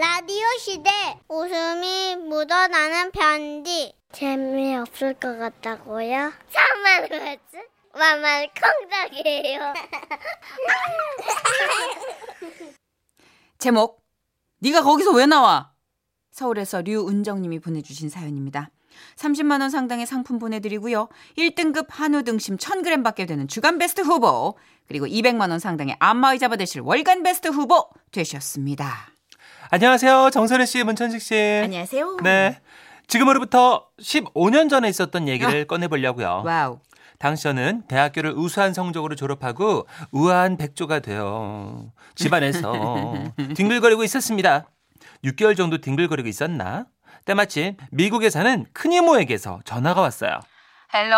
라디오 시대 웃음이 묻어나는 편지 재미없을 것 같다고요? 참말 그랬지? 만만 콩닥이에요 제목 네가 거기서 왜 나와? 서울에서 류은정님이 보내주신 사연입니다. 30만 원 상당의 상품 보내드리고요. 1등급 한우 등심 1000g 받게 되는 주간 베스트 후보 그리고 200만 원 상당의 안마의자 받으실 월간 베스트 후보 되셨습니다. 안녕하세요. 정선희 씨, 문천식 씨. 안녕하세요. 네. 지금으로부터 15년 전에 있었던 얘기를 꺼내보려고요. Wow. 당시 저는 대학교를 우수한 성적으로 졸업하고 우아한 백조가 되어 집안에서 뒹글거리고 있었습니다. 6개월 정도 뒹글거리고 있었나? 때마침 미국에 사는 큰 이모에게서 전화가 왔어요. Hello.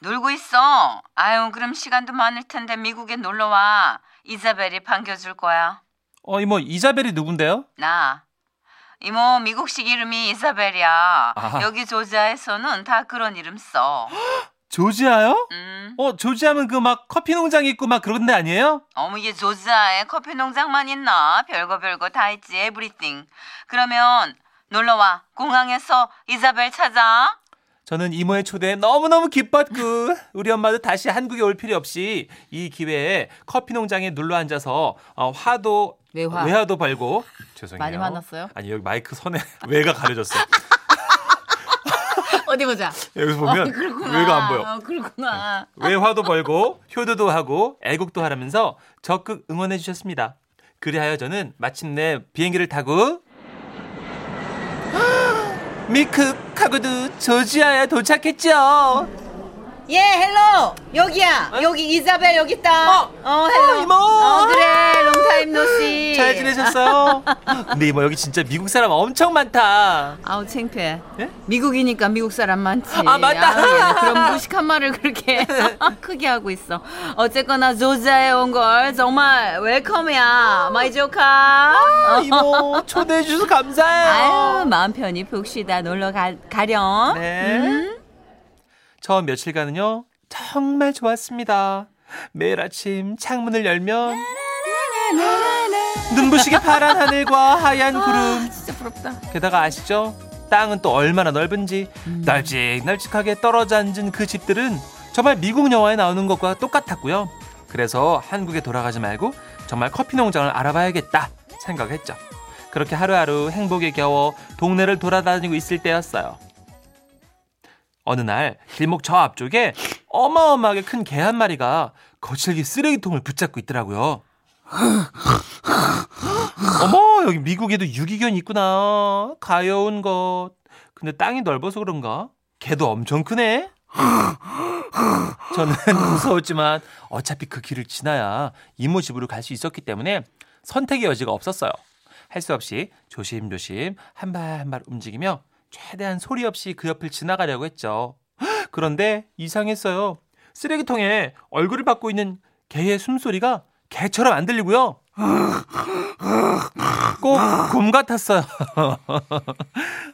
놀고 있어. 아유, 그럼 시간도 많을 텐데 미국에 놀러 와. 이사벨이 반겨줄 거야. 어, 이모, 이자벨이 누군데요? 나. 이모 미국식 이름이 이사벨이야. 아하. 여기 조지아에서는 다 그런 이름 써. 조지아요? 음. 어, 조지아면 그 막 커피 농장 있고 막 그런 데 아니에요? 어머 이게 조지아에 커피 농장만 있나? 별거 별거 다 있지. 에브리띵. 그러면 놀러 와. 공항에서 이사벨 찾아. 저는 이모의 초대에 너무너무 기뻤고 우리 엄마도 다시 한국에 올 필요 없이 이 기회에 커피 농장에 눌러 앉아서 어, 화도 외화. 외화도 벌고 죄송해요. 많이 화났어요? 아니 여기 마이크 선에 외가 가려졌어. 어디 보자. 여기서 보면 그렇구나. 외가 안 보여. 어, 그렇구나. 외화도 벌고 효도도 하고 애국도 하라면서 적극 응원해 주셨습니다. 그리하여 저는 마침내 비행기를 타고 미국하고도 조지아에 도착했죠. 예, hello. 여기야. 여기 이사벨 여기 있다. 어? 어, hello. 어, 이모. 어, 그래. 지내셨어요? 근데 이모 여기 진짜 미국 사람 엄청 많다. 아우 창피해. 예? 미국이니까 미국 사람 많지. 아, 맞다. 아우, 얘는 그런 무식한 말을 그렇게 크게 하고 있어. 어쨌거나 조지아에 온 걸 정말 welcome이야. My 조카. 아, 이모 초대해 주셔서 감사해요. 아유 마음 편히 푹 쉬다 놀러 가, 가렴. 네. 음. 처음 며칠간은요 정말 좋았습니다. 매일 아침 창문을 열면 눈부시게 파란 하늘과 하얀 구름 진짜 부럽다. 게다가 아시죠? 땅은 또 얼마나 넓은지 음. 널찍널찍하게 떨어져 앉은 그 집들은 정말 미국 영화에 나오는 것과 똑같았고요. 그래서 한국에 돌아가지 말고 정말 커피 농장을 알아봐야겠다 생각했죠. 그렇게 하루하루 행복에 겨워 동네를 돌아다니고 있을 때였어요. 어느 날 길목 저 앞쪽에 어마어마하게 큰 개 한 마리가 거칠게 쓰레기통을 붙잡고 있더라고요. 어머 여기 미국에도 유기견 있구나. 가여운 것. 근데 땅이 넓어서 그런가? 개도 엄청 크네. 저는 무서웠지만 어차피 그 길을 지나야 이모 집으로 갈 수 있었기 때문에 선택의 여지가 없었어요. 할 수 없이 조심조심 한 발 한 발 움직이며 최대한 소리 없이 그 옆을 지나가려고 했죠. 그런데 이상했어요. 쓰레기통에 얼굴을 받고 있는 개의 숨소리가 개처럼 안 들리고요 꼭 곰 같았어요.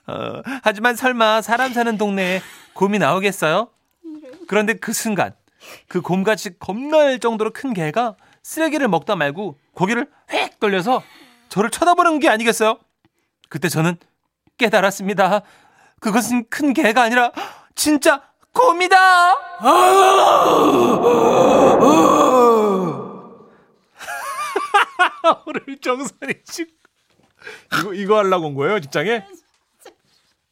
어, 하지만 설마 사람 사는 동네에 곰이 나오겠어요? 그런데 그 순간 그 곰같이 겁날 정도로 큰 개가 쓰레기를 먹다 말고 고개를 휙 돌려서 저를 쳐다보는 게 아니겠어요? 그때 저는 깨달았습니다. 그것은 큰 개가 아니라 진짜 곰이다! 오늘 정선이 씨 이거 이거 하려고 온 거예요 직장에?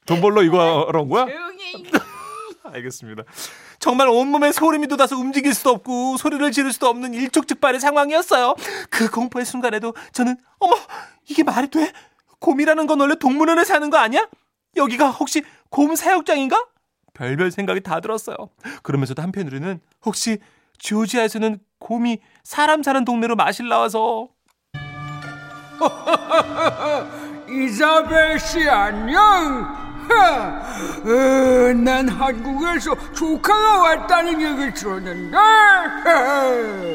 돈 벌러 이거 하러 온 거야? 조용히. 알겠습니다. 정말 온몸에 소름이 돋아서 움직일 수도 없고 소리를 지를 수도 없는 일촉즉발의 상황이었어요. 그 공포의 순간에도 저는 어머 이게 말이 돼? 곰이라는 건 원래 동물원에 사는 거 아니야? 여기가 혹시 곰 사육장인가? 별별 생각이 다 들었어요. 그러면서도 한편으로는 혹시 조지아에서는 곰이 사람 사는 동네로 마실 나와서 이사벨 씨 안녕. 하, 어, 난 한국에서 조카가 왔다는 얘기를 들었는데. 하.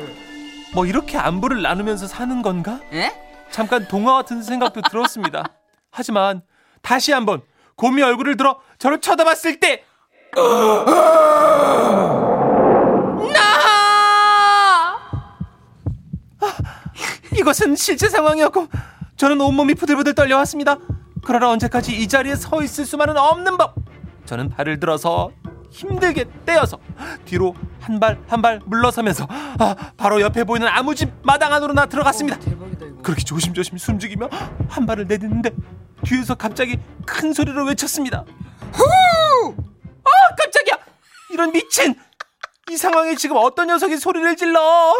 뭐 이렇게 안부를 나누면서 사는 건가? 예? 잠깐 동화 같은 생각도 들었습니다. 하지만 다시 한번 곰이 얼굴을 들어 저를 쳐다봤을 때 이것은 실제 상황이었고 저는 온몸이 부들부들 떨려왔습니다. 그러나 언제까지 이 자리에 서 있을 수만은 없는 법. 저는 발을 들어서 힘들게 떼어서 뒤로 한 발 한 발 물러서면서 아, 바로 옆에 보이는 아무 집 마당 안으로 나 들어갔습니다. 이거. 그렇게 조심조심 숨죽이며 한 발을 내딛는데 뒤에서 갑자기 큰 소리로 외쳤습니다. 후! 아 깜짝이야! 이런 미친! 이 상황에 지금 어떤 녀석이 소리를 질러?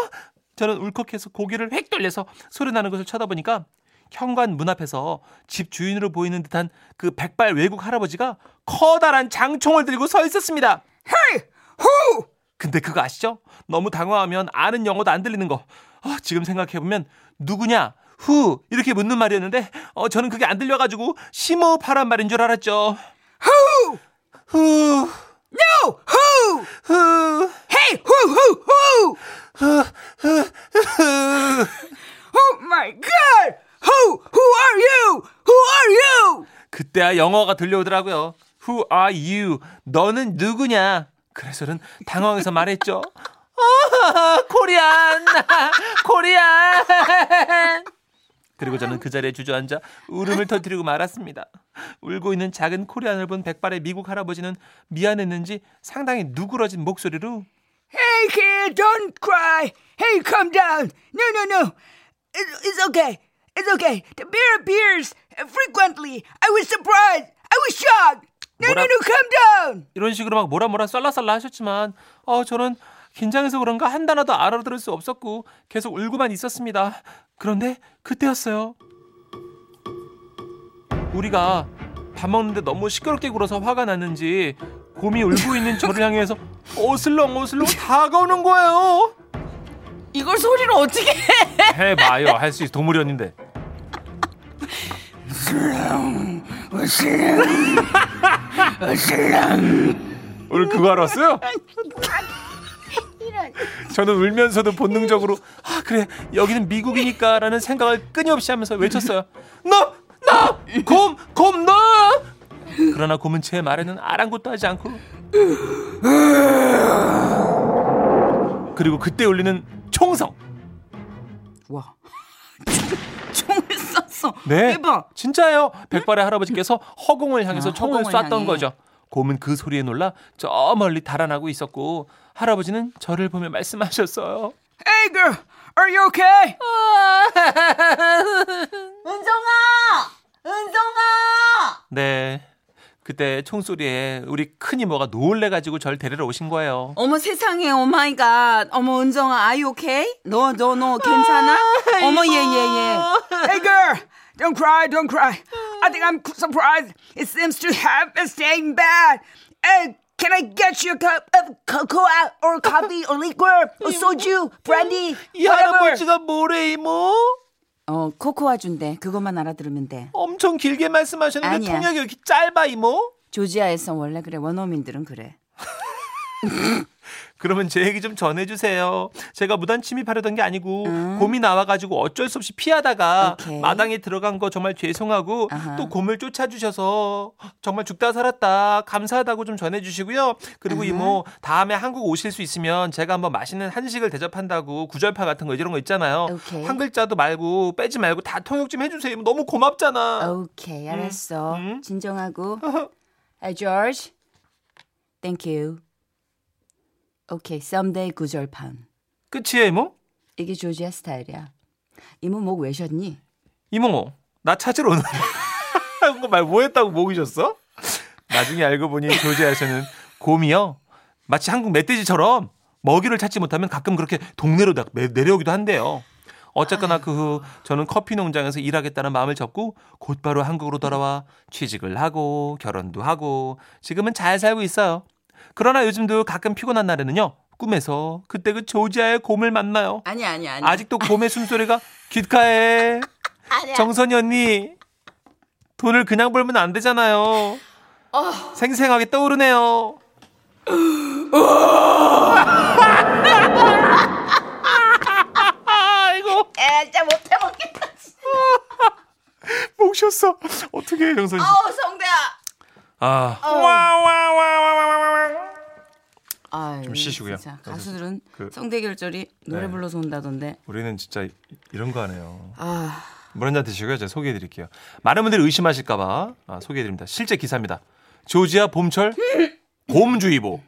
저는 울컥해서 고개를 획 돌려서 소리 나는 것을 쳐다보니까 현관 문 앞에서 집 주인으로 보이는 듯한 그 백발 외국 할아버지가 커다란 장총을 들고 서 있었습니다. 헤이! 후! 근데 그거 아시죠? 너무 당황하면 아는 영어도 안 들리는 거. 아, 지금 생각해보면 누구냐? 후 이렇게 묻는 말이었는데 어, 저는 그게 안 들려가지고 심호흡하란 말인 줄 알았죠. 후! 후, No! 후, Hey! Who? Who? Who? 후, 후, 후. Oh my God! Who? Who are you? Who are you? 그때야 영어가 들려오더라고요. Who are you? 너는 누구냐? 그래서 저는 당황해서 말했죠. 아, 코리안! 코리안! 그리고 저는 그 자리에 주저앉아 울음을 터뜨리고 말았습니다. 울고 있는 작은 코리안을 본 백발의 미국 할아버지는 미안했는지 상당히 누그러진 목소리로 Hey kid, don't cry. Hey, calm down. No, no, no. It's, okay. It's okay. The bear appears frequently. I was surprised. I was shocked. No, no, 뭐라- no, calm down. 이런 식으로 막 뭐라 뭐라 썰라썰라 하셨지만 어 저는 긴장해서 그런가 한 단어도 알아들을 수 없었고 계속 울고만 있었습니다. 그런데 그때였어요. 우리가 밥 먹는데 너무 시끄럽게 굴어서 화가 났는지 곰이 울고 있는 저를 향해서 어슬렁 어슬렁 다가오는 거예요. 이걸 소리로 어떻게 해? 해봐요 할 수 있어 동물원인데. 오늘 그거 하러 왔어요? 저는 울면서도 본능적으로 아 그래 여기는 미국이니까라는 생각을 끊임없이 하면서 외쳤어요. 너! 너! 곰! 곰 너! 그러나 곰은 제 말에는 아랑곳도 하지 않고 그리고 그때 울리는 총성 와. 쐈어. 네 대박. 진짜예요 백발의 할아버지께서 허공을 향해서 아, 총을 허공을 쐈던 향해. 거죠 곰은 그 소리에 놀라 저 멀리 달아나고 있었고 할아버지는 저를 보며 말씀하셨어요 Hey girl, are you okay? 은정아! 은정아! 네. 그때 총소리에 우리 큰 이모가 놀래가지고 절 데리러 오신 거예요. 어머 세상에 오마이갓 어머 은정아 아이 오케이? 너너 너 괜찮아? 어머 얘 얘얘 Hey girl, don't cry, don't cry. I think I'm surprised. It seems to have been staying bad. Hey, can I get you a cup of cocoa or coffee or liquor or soju, brandy, 이? 할아버지가 뭐래 이모? 어 코코아 준대 그것만 알아들으면 돼 엄청 길게 말씀하셨는데 아니야. 통역이 이렇게 짧아 이모? 조지아에서 원래 그래 원어민들은 그래 그러면 제 얘기 좀 전해주세요. 제가 무단 침입하려던 게 아니고 곰이 나와가지고 어쩔 수 없이 피하다가 오케이. 마당에 들어간 거 정말 죄송하고 아하. 또 곰을 쫓아주셔서 정말 죽다 살았다 감사하다고 좀 전해주시고요. 그리고 이모 다음에 한국 오실 수 있으면 제가 한번 맛있는 한식을 대접한다고 구절파 같은 거 이런 거 있잖아요. 오케이. 한 글자도 말고 빼지 말고 다 통역 좀 해주세요. 너무 고맙잖아. 오케이 알았어 음. 진정하고 Hey George Thank you 오케이 someday 구절판 끝이에요 이모? 이게 조지아 스타일이야 이모 목 왜 쉬었니? 이모, 나 찾으러 오는 한거 말 뭐했다고 목이 졌어? 나중에 알고 보니 조지아에서는 곰이요 마치 한국 멧돼지처럼 먹이를 찾지 못하면 가끔 그렇게 동네로 내려오기도 한대요. 어쨌거나 그 후 저는 커피 농장에서 일하겠다는 마음을 접고 곧바로 한국으로 돌아와 취직을 하고 결혼도 하고 지금은 잘 살고 있어요. 그러나 요즘도 가끔 피곤한 날에는요 꿈에서 그때 그 조지아의 곰을 만나요. 아니 아니 아니 아직도 곰의 숨소리가 귓가에 정선이 언니 돈을 그냥 벌면 안 되잖아요. 생생하게 떠오르네요. 아이고 에 진짜 못해 먹겠다 목 쉬었어. 어떻게 해 정선이? 어우 성대야 아 와와와와와와. 아유, 좀 쉬시고요. 진짜 가수들은 그- 성대 결절이 노래 네. 불러서 온다던데 우리는 진짜 이- 이런 거 하네요. 아 물 한잔 드시고요. 제가 소개해 드릴게요. 많은 분들이 의심하실까 봐 아, 소개해 드립니다. 실제 기사입니다. 조지아 봄철 곰주의보.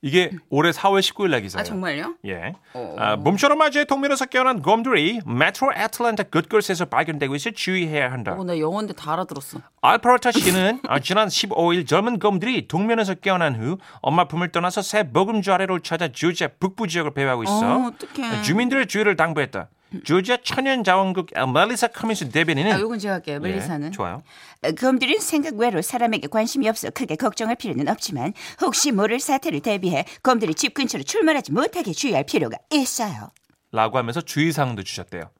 이게 올해 4월 19일 날 기사예요. 아 정말요? 예. 어. 아, 봄철을 맞이해 동면에서 깨어난 곰들이 메트로 애틀랜타 굿걸스에서 발견되고 있어 주의해야 한다. 어, 나 영어인데 다 알아들었어. 알파라타 씨는 아, 지난 15일 젊은 곰들이 동면에서 깨어난 후 엄마 품을 떠나서 새 먹음주 아래로 찾아 조지아 북부 지역을 배회하고 있어. 어, 어떡해. 주민들의 주의를 당부했다. 조지아 천연자원국 멜리사 커미스 대변인은 아, 요건 제가 할게요. 멜리사는. 예, 좋아요. 곰들은 생각 외로 사람에게 관심이 없어 크게 걱정할 필요는 없지만 혹시 모를 사태를 대비해 곰들이 집 근처로 출몰하지 못하게 주의할 필요가 있어요. 라고 하면서 주의사항도 주셨대요.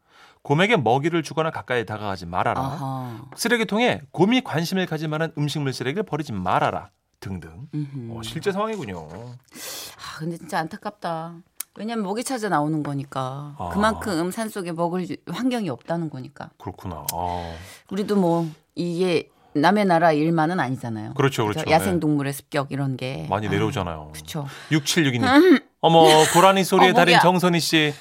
곰에게 먹이를 주거나 가까이 다가가지 말아라. 아하. 쓰레기통에 곰이 관심을 가질 만한 음식물 쓰레기를 버리지 말아라. 등등. 어, 실제 상황이군요. 아, 근데 진짜 안타깝다. 왜냐면 먹이 찾아 나오는 거니까. 아. 그만큼 산 속에 먹을 유- 환경이 없다는 거니까. 그렇구나. 아, 우리도 뭐 이게 남의 나라 일만은 아니잖아요. 그렇죠, 그렇죠. 야생 동물의 습격 이런 게 많이 내려오잖아요. 그렇죠. 6762님. 어머, 고라니 소리의 어, 달인. 정선희 씨.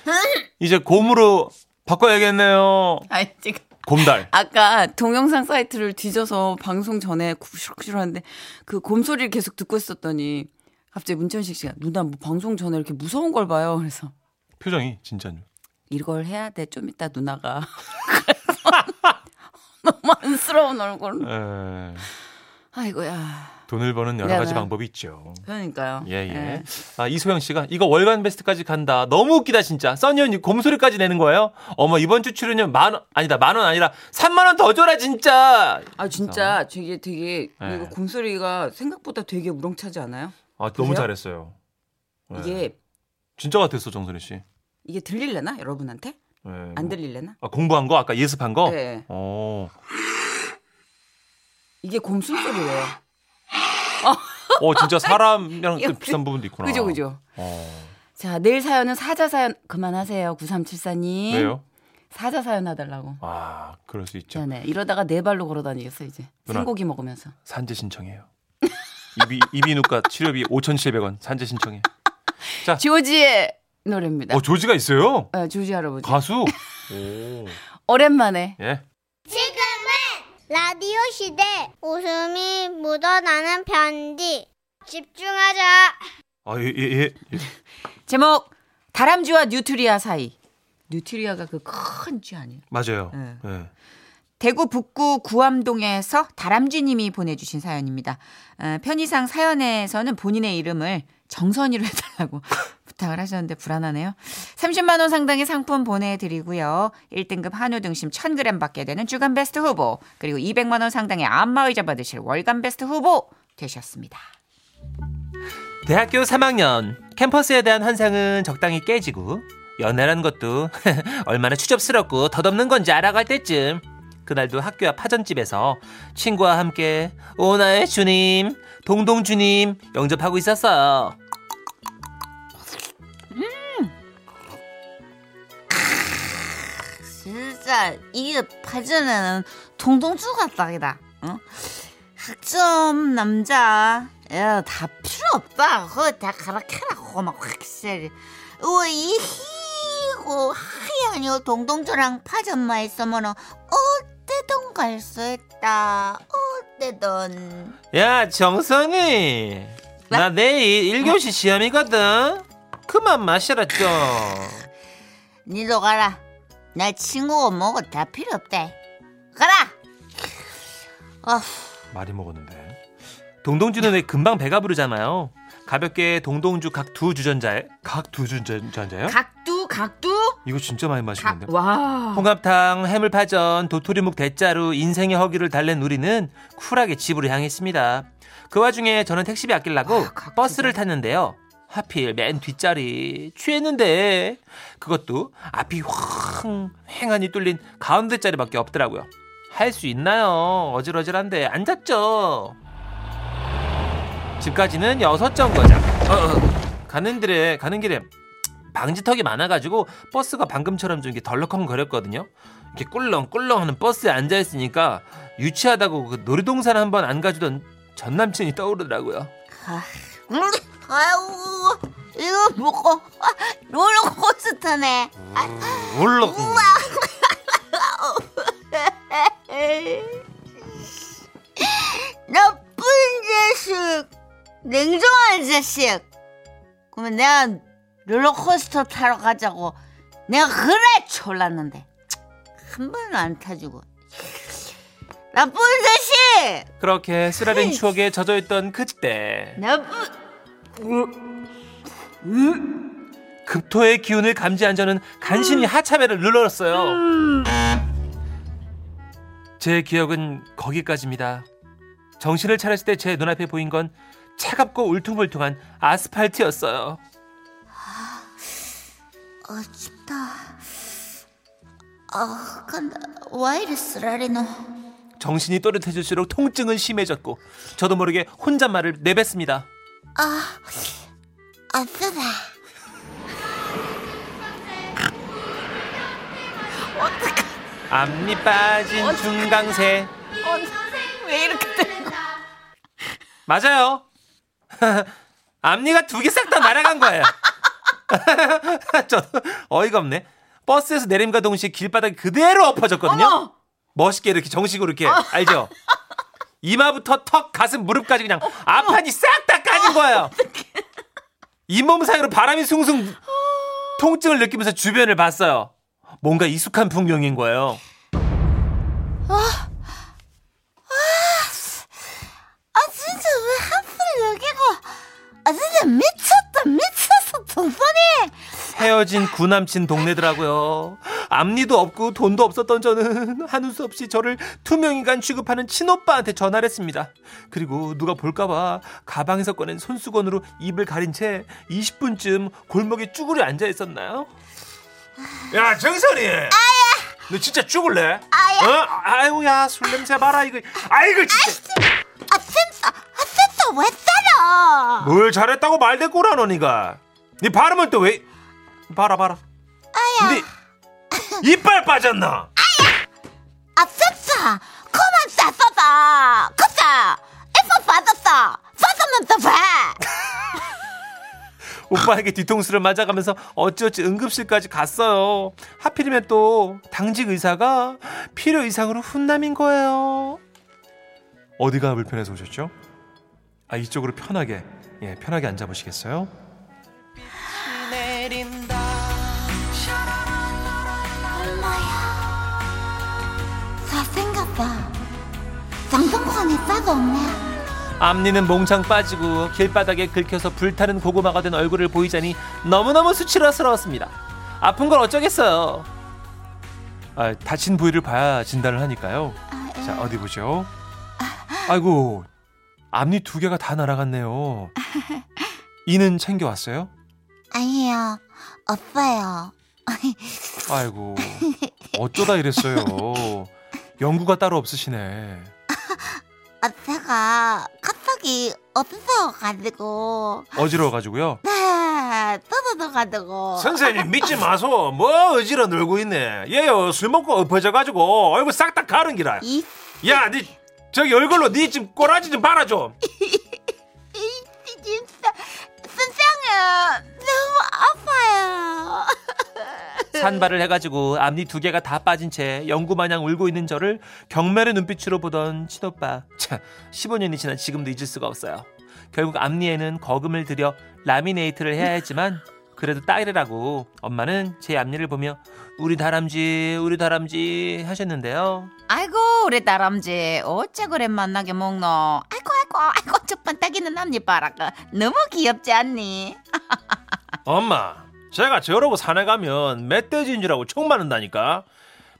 이제 곰으로 바꿔야겠네요. 아니 지금 곰달. 아까 동영상 사이트를 뒤져서 방송 전에 구실구실 하는데 그 곰소리를 계속 듣고 있었더니 갑자기 문천식 씨가 누나 뭐 방송 전에 이렇게 무서운 걸 봐요. 그래서 표정이 진짜요. 이걸 해야 돼. 좀 이따 누나가. 너무 안쓰러운 얼굴. 에, 아이고야. 돈을 버는 여러 가지 네 네. 방법이 있죠. 그러니까요. 예, 예. 예. 아, 이소영 씨가 이거 월간 베스트까지 간다. 너무 웃기다, 진짜. 써니 언니 곰소리까지 내는 거예요? 어머, 이번 주 출연료 만 원, 아니다, 만 원 아니라 3만 원 더 줘라, 진짜! 아 진짜 되게 되게 네. 이거 곰소리가 생각보다 되게 우렁차지 않아요? 아, 너무 그래요? 잘했어요. 네. 이게 진짜 같았어, 정선희 씨. 이게 들릴래나 여러분한테? 네, 안 뭐- 들릴래나? 아, 공부한 거? 아까 예습한 거? 네. 어. 이게 곰 숨소리래요. 어, 진짜 사람이랑 또 비슷한 부분도 있구나. 그죠 그죠. 어. 자 내일 사연은 사자 사연 그만하세요 9374님. 왜요? 사자 사연 해달라고. 아, 그럴 수 있죠. 네네 이러다가 네 발로 걸어다니겠어 이제. 누나. 생고기 먹으면서. 산재 신청해요. 이비, 이비인후과 치료비 5,700원 산재 신청해. 자, 조지의 노래입니다. 어, 조지가 있어요? 네, 조지 할아버지. 가수? 오. 오랜만에 예. 지금은 라디오 시대 웃음이 묻어나는 편지 집중하자 아, 예, 예, 예. 예. 제목 다람쥐와 뉴트리아 사이. 뉴트리아가 그 큰 쥐 아니에요? 맞아요. 네. 예. 대구 북구 구암동에서 다람쥐님이 보내주신 사연입니다. 어, 편의상 사연에서는 본인의 이름을 정선희로 해달라고 부탁을 하셨는데 불안하네요. 30만 원 상당의 상품 보내드리고요. 1등급 한우 등심 1000g 받게 되는 주간 베스트 후보 그리고 200만 원 상당의 안마의자 받으실 월간 베스트 후보 되셨습니다. 대학교 3학년 캠퍼스에 대한 환상은 적당히 깨지고 연애라는 것도 얼마나 추접스럽고 덧없는 건지 알아갈 때쯤 그날도 학교 앞 파전집에서 친구와 함께 오나의 주님 동동 주님 영접하고 있었어요. 진짜 이게 파전에는 동동주가 딱이다. 어? 학점 남자 야, 다 필요 없다. 그거 다 가락해라고 막 확실히. 우이히고 하얀요 동동주랑 파전만 있으면 어 때든 갈수 있다. 어때든. 야 정성이 나 내일 1교시 시험이거든. 그만 마셔라 좀. 니도 가라. 나 친구가 뭐고 다 필요 없대. 가라. 아, 많이 먹었는데. 동동주는 왜 금방 배가 부르잖아요. 가볍게 동동주 각 두 주전자에 각 두 주전자요? 각 두 각두? 이거 진짜 많이 마시는데. 와. 홍합탕, 해물파전, 도토리묵 대짜루, 인생의 허기를 달랜 우리는 쿨하게 집으로 향했습니다. 그 와중에 저는 택시비 아끼려고 각두다. 버스를 탔는데요. 하필 맨 뒷자리 취했는데 그것도 앞이 황 횡하니 뚫린 가운데 자리밖에 없더라고요. 할 수 있나요? 어질어질한데 앉았죠. 집까지는 여섯 정거장. 어, 어. 가는 길에 가는 길에 방지턱이 많아가지고 버스가 방금처럼 좀 이렇게 덜렁거렸거든요. 이렇게 꿀렁꿀렁하는 버스에 앉아 있으니까 유치하다고 그 놀이동산 한번 안 가주던 전 남친이 떠오르더라고요. 아, 음, 아유 이거 뭐고 아, 롤러코스터네. 아, 음, 롤러. 나쁜 자식, 냉정한 자식. 그러면 내가 롤러코스터 타러 가자고 내가 그래 졸랐는데 한 번은 안 타주고 나쁜 자식. 그렇게 쓰라린 추억에 젖어있던 그때 나쁜. 급토의 기운을 감지한 저는 간신히 하차벨을 눌렀어요. 제 기억은 거기까지입니다. 정신을 차렸을 때 제 눈앞에 보인 건 차갑고 울퉁불퉁한 아스팔트였어요. 아 춥다. 아 간다. 왜 이리 쓰라리노? 정신이 또렷해질수록 통증은 심해졌고 저도 모르게 혼잣말을 내뱉습니다. 아 아프다. 앞니 빠진 중강새 왜 이렇게 된 거? 맞아요. 앞니가 두 개 싹 다 날아간 거예요. 저도 어이가 없네. 버스에서 내림과 동시에 길바닥에 그대로 엎어졌거든요. 어머! 멋있게 이렇게 정식으로 이렇게 알죠? 이마부터 턱, 가슴, 무릎까지 그냥 앞판이 싹 다 까진 거예요. 잇몸 사이로 바람이 숭숭 통증을 느끼면서 주변을 봤어요. 뭔가 익숙한 풍경인 거예요. 헤어진 구남친 동네더라고요. 앞니도 없고 돈도 없었던 저는 하는 수 없이 저를 투명인간 취급하는 친오빠한테 전화를 했습니다. 그리고 누가 볼까봐 가방에서 꺼낸 손수건으로 입을 가린 채 20분쯤 골목에 쭈그려 앉아 있었나요? 야 정선이. 너 진짜 죽을래? 아야. 어? 아유야 술 냄새 봐라 이거. 아이고 진짜. 아 진짜 아 진짜 왜 때려 뭘 잘했다고 말대꾸라 너니가. 네 발음은 또 왜? 봐라 봐라. 아야 근데 이빨 빠졌나? 아 진짜 그만 싸싸다 그자 이뻐 받았다 받았는데 왜 오빠에게 뒤통수를 맞아가면서 어찌어찌 응급실까지 갔어요. 하필이면 또 당직 의사가 필요 이상으로 훈남인 거예요. 어디가 불편해서 오셨죠? 아 이쪽으로 편하게 예 편하게 앉아 보시겠어요? 싸도 없네 앞니는 몽창 빠지고 길바닥에 긁혀서 불타는 고구마가 된 얼굴을 보이자니 너무너무 수치스러웠습니다. 아픈 걸 어쩌겠어요. 아, 다친 부위를 봐야 진단을 하니까요. 자 어디 보죠. 아이고 앞니 두 개가 다 날아갔네요. 이는 챙겨왔어요? 아니요 없어요 아이고 어쩌다 이랬어요. 연구가 따로 없으시네. 아, 제가 갑자기 없어가지고 어지러워가지고요. 네 떠들어가지고 선생님 믿지 마소. 뭐 어지러 놀고 있네. 얘요 술 먹고 엎어져가지고 얼굴 싹 다 가른 기라. 이 야, 니 저기 얼굴로 니 지금 꼬라지 좀 봐라 좀. 진짜 선생님 산발을 해가지고 앞니 두 개가 다 빠진 채 영구 마냥 울고 있는 저를 경멸의 눈빛으로 보던 친오빠. 참, 15년이 지난 지금도 잊을 수가 없어요. 결국 앞니에는 거금을 들여 라미네이트를 해야 했지만 그래도 딸이라고 엄마는 제 앞니를 보며 우리 다람쥐 우리 다람쥐 하셨는데요. 아이고 우리 다람쥐 어째 그래 만나게 먹노 아이고 아이고 아이고 저 반딱이는 남니 봐라 그 너무 귀엽지 않니 엄마, 제가 저러고 산에 가면 멧돼지인 줄 알고 총 맞는다니까.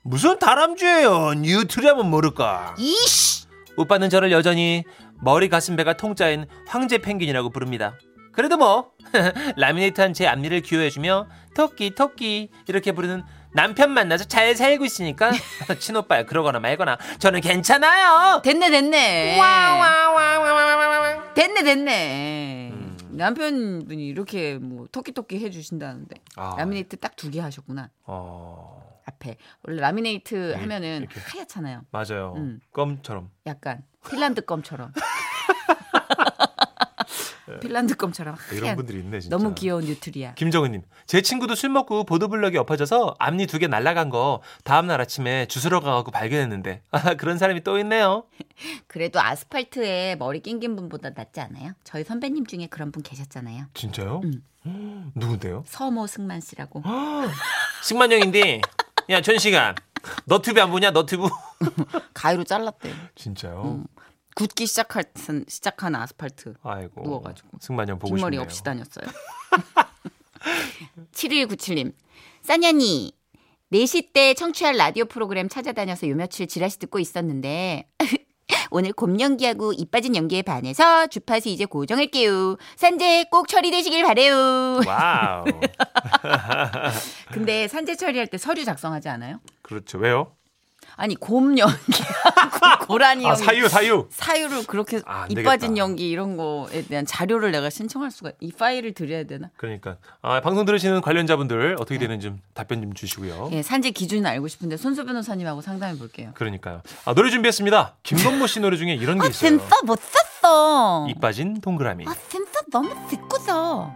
무슨 다람쥐예요? 뉴트리하면 모를까. 이씨 오빠는 저를 여전히 머리 가슴 배가 통짜인 황제 펭귄이라고 부릅니다. 그래도 뭐 라미네이트한 제 앞니를 기호해주며 토끼 토끼 이렇게 부르는 남편 만나서 잘 살고 있으니까 친오빠야 그러거나 말거나 저는 괜찮아요. 됐네 됐네 됐네 됐네 남편분이 이렇게 뭐 토끼토끼 해주신다는데 아. 라미네이트 딱 두 개 하셨구나 어 앞에 원래 라미네이트 네, 하면은 이렇게. 하얗잖아요 맞아요. 음. 껌처럼. 약간 핀란드 껌처럼 핀란드 껌처럼 이런 하얀 분들이 있네 진짜. 너무 귀여운 뉴트리아. 김정은님, 제 친구도 술 먹고 보도블럭이 엎어져서 앞니 두 개 날라간 거 다음 날 아침에 주스러 가고 발견했는데 아, 그런 사람이 또 있네요. 그래도 아스팔트에 머리 낑긴 분보다 낫지 않아요? 저희 선배님 중에 그런 분 계셨잖아요. 진짜요? 음. 누군데요? 서모 승만 씨라고. 승만형인데, 야 전시간, 너튜브 안 보냐? 너튜브? 가위로 잘랐대요. 진짜요? 음. 굳기 시작할 시작한 아스팔트. 아이고. 누워가지고. 승만형 보고 뒷머리 싶네요. 없이 다녔어요. 7197님. 싸냐니. 4시 때 청취할 라디오 프로그램 찾아다녀서 요 며칠 지라시 듣고 있었는데 오늘 곰 연기하고 이 빠진 연기에 반해서 주파수 이제 고정할게요. 산재 꼭 처리되시길 바래요. 와우. 근데 산재 처리할 때 서류 작성하지 않아요? 그렇죠. 왜요? 아니 곰 연기하고 고라니 아 연기 사유 사유. 사유를 그렇게 아, 안이 되겠다. 빠진 연기 이런 거에 대한 자료를 내가 신청할 수가 이 파일을 드려야 되나? 그러니까 아, 방송 들으시는 관련자분들 어떻게 되는지 좀 답변 좀 주시고요. 예, 산재 기준을 알고 싶은데 손수 변호사님하고 상담해 볼게요. 그러니까요. 아, 노래 준비했습니다. 김건모 씨 노래 중에 이런 게 아, 있어요. 진짜 못 샀어. 이 빠진 동그라미. 아, 진짜 너무 듣고서.